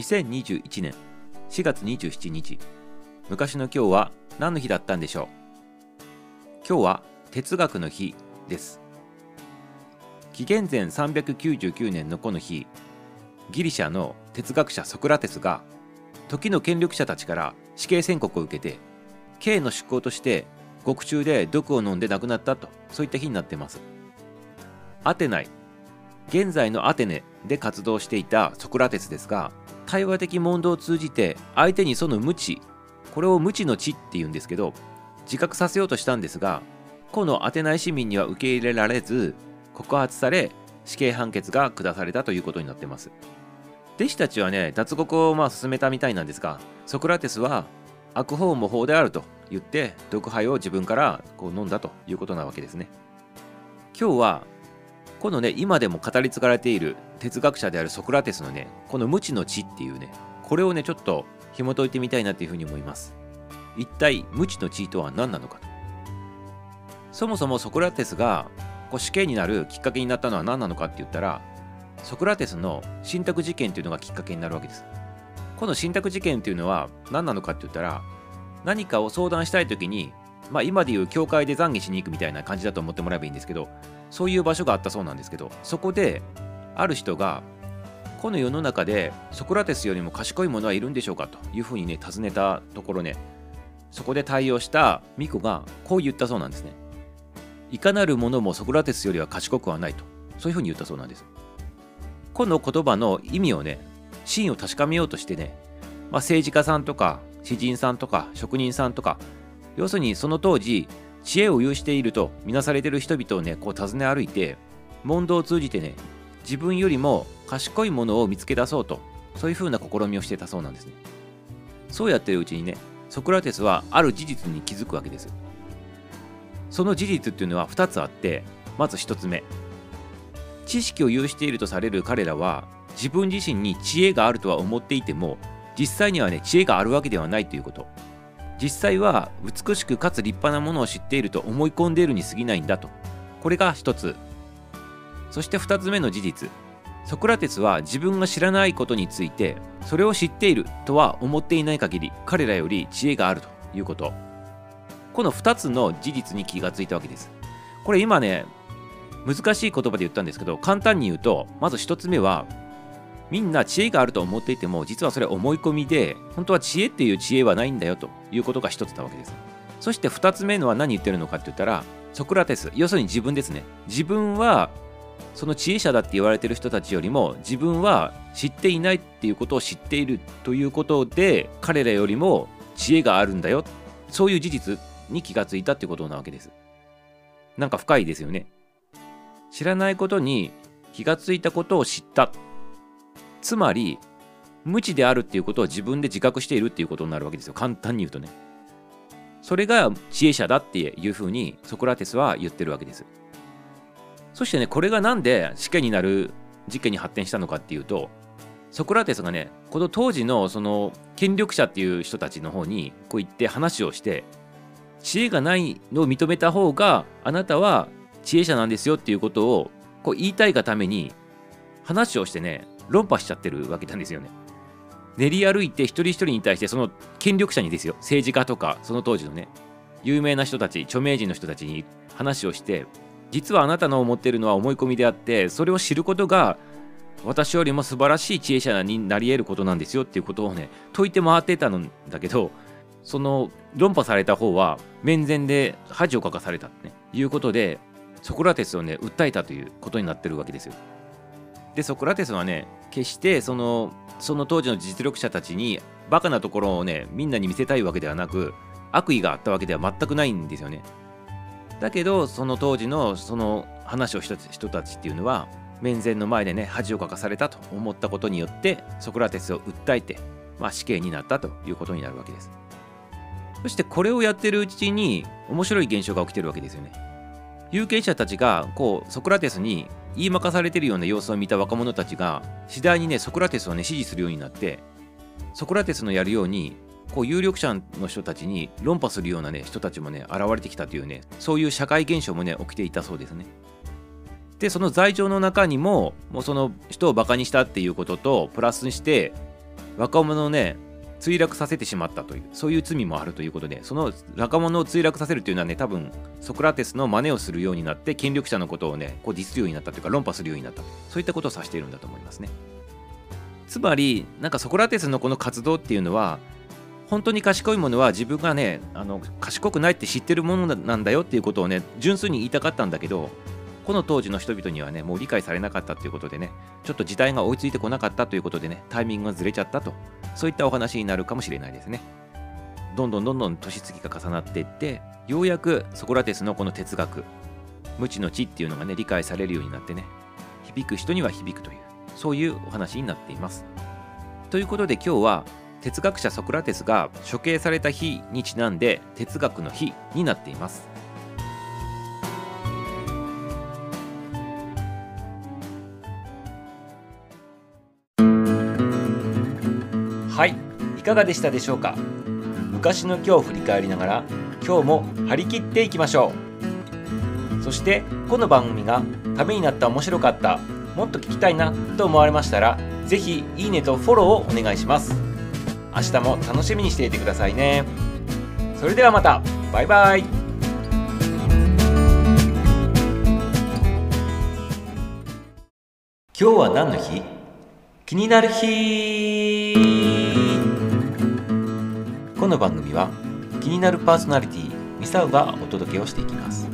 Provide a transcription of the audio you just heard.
2021年4月27日。昔の今日は何の日だったんでしょう？今日は哲学の日です。紀元前399年のこの日ギリシャの哲学者ソクラテスが時の権力者たちから死刑宣告を受けて刑の執行として獄中で毒を飲んで亡くなったとそういった日になってます。アテナイ現在のアテネで活動していたソクラテスですが対話的問答を通じて相手にその無知これを無知の知っていうんですけど自覚させようとしたんですがこのアテナイ市民には受け入れられず告発され死刑判決が下されたということになってます。弟子たちはね脱獄をまあ進めたみたいなんですがソクラテスは悪法も法であると言って毒杯を自分からこう飲んだということなわけですね。今日はこのね今でも語り継がれている哲学者であるソクラテスのねこの無知の知っていうねこれをねちょっと紐解いてみたいなっていうふうに思います。一体無知の知とは何なのかと。そもそもソクラテスがこう死刑になるきっかけになったのは何なのかって言ったらソクラテスの信託事件というのがきっかけになるわけです。この信託事件っていうのは何なのかって言ったら何かを相談したい時にまあ今でいう教会で懺悔しに行くみたいな感じだと思ってもらえばいいんですけどそういう場所があったそうなんですけどそこである人がこの世の中でソクラテスよりも賢い者はいるんでしょうかというふうにね尋ねたところね。そこで対応したミコがこう言ったそうなんですね。いかなる者もソクラテスよりは賢くはないと。そういうふうに言ったそうなんです。この言葉の意味をね真を確かめようとしてね、まあ、政治家さんとか詩人さんとか職人さんとか要するにその当時知恵を有していると見なされている人々をねこう訪ね歩いて問答を通じてね自分よりも賢いものを見つけ出そうとそういうふうな試みをしてたそうなんですね。そうやってるうちにねソクラテスはある事実に気づくわけです。その事実っていうのは2つあってまず1つ目。知識を有しているとされる彼らは自分自身に知恵があるとは思っていても実際にはね知恵があるわけではないということ。実際は美しくかつ立派なものを知っていると思い込んでいるに過ぎないんだと。これが一つ。そして二つ目の事実。ソクラテスは自分が知らないことについてそれを知っているとは思っていない限り彼らより知恵があるということ。この2つの事実に気がついたわけです。これ今ね難しい言葉で言ったんですけど簡単に言うとまず1つ目はみんな知恵があると思っていても実はそれ思い込みで本当は知恵っていう知恵はないんだよということが一つなわけです。そして2つ目のは何言ってるのかって言ったらソクラテス要するに自分ですね。自分はその知恵者だって言われてる人たちよりも自分は知っていないっていうことを知っているということで彼らよりも知恵があるんだよ。そういう事実に気がついたってことなわけです。なんか深いですよね。知らないことに気がついたことを知った。つまり無知であるっていうことを自分で自覚しているっていうことになるわけですよ。簡単に言うとね。それが知恵者だっていうふうにソクラテスは言ってるわけです。そしてねこれがなんで試験になる事件に発展したのかっていうとソクラテスがねこの当時のその権力者っていう人たちの方にこう言って話をして知恵がないのを認めた方があなたは知恵者なんですよっていうことをこう言いたいがために話をしてね論破しちゃってるわけなんですよね。練り歩いて一人一人に対してその権力者にですよ政治家とかその当時のね有名な人たち著名人の人たちに話をして実はあなたの思っているのは思い込みであってそれを知ることが私よりも素晴らしい知恵者になり得ることなんですよっていうことをね解いて回ってたんだけどその論破された方は面前で恥をかかされたってねいうことでソクラテスをね訴えたということになってるわけですよ。でソクラテスはね決してそのその当時の実力者たちにバカなところをねみんなに見せたいわけではなく悪意があったわけでは全くないんですよね。だけどその当時のその話をした人たちっていうのは面前の前でね恥をかかされたと思ったことによってソクラテスを訴えて、まあ、死刑になったということになるわけです。そしてこれをやってるうちに面白い現象が起きてるわけですよね。有権者たちがこうソクラテスに言いまかされてるような様子を見た若者たちが次第にねソクラテスをね支持するようになってソクラテスのやるようにこう有力者の人たちに論破するようなね人たちもね現れてきたというねそういう社会現象もね起きていたそうですね。でその罪状の中にももうその人をバカにしたっていうこととプラスにして若者をね墜落させてしまったというそういう罪もあるということでその若者を墜落させるというのはね多分ソクラテスの真似をするようになって権力者のことをねこうディスるようになったというか論破するようになったそういったことを指しているんだと思いますねつまりなんかソクラテスのこの活動っていうのは本当に賢いものは自分がねあの賢くないって知ってるものなんだよっていうことをね純粋に言いたかったんだけどこの当時の人々にはねもう理解されなかったということでねちょっと時代が追いついてこなかったということでねタイミングがずれちゃったとそういったお話になるかもしれないですね。どんどんどんどん年月が重なっていってようやくソクラテスのこの哲学無知の知っていうのがね理解されるようになってね響く人には響くというそういうお話になっています。ということで今日は哲学者ソクラテスが処刑された日にちなんで哲学の日になっています。はいいかがでしたでしょうか？昔の今日を振り返りながら今日も張り切っていきましょう。そしてこの番組がためになった面白かったもっと聞きたいなと思われましたら是非いいねとフォローをお願いします。明日も楽しみにしていてくださいね。それではまた。バイバイ。今日は何の日？気になる日。この番組は気になるパーソナリティミサウがお届けをしていきます。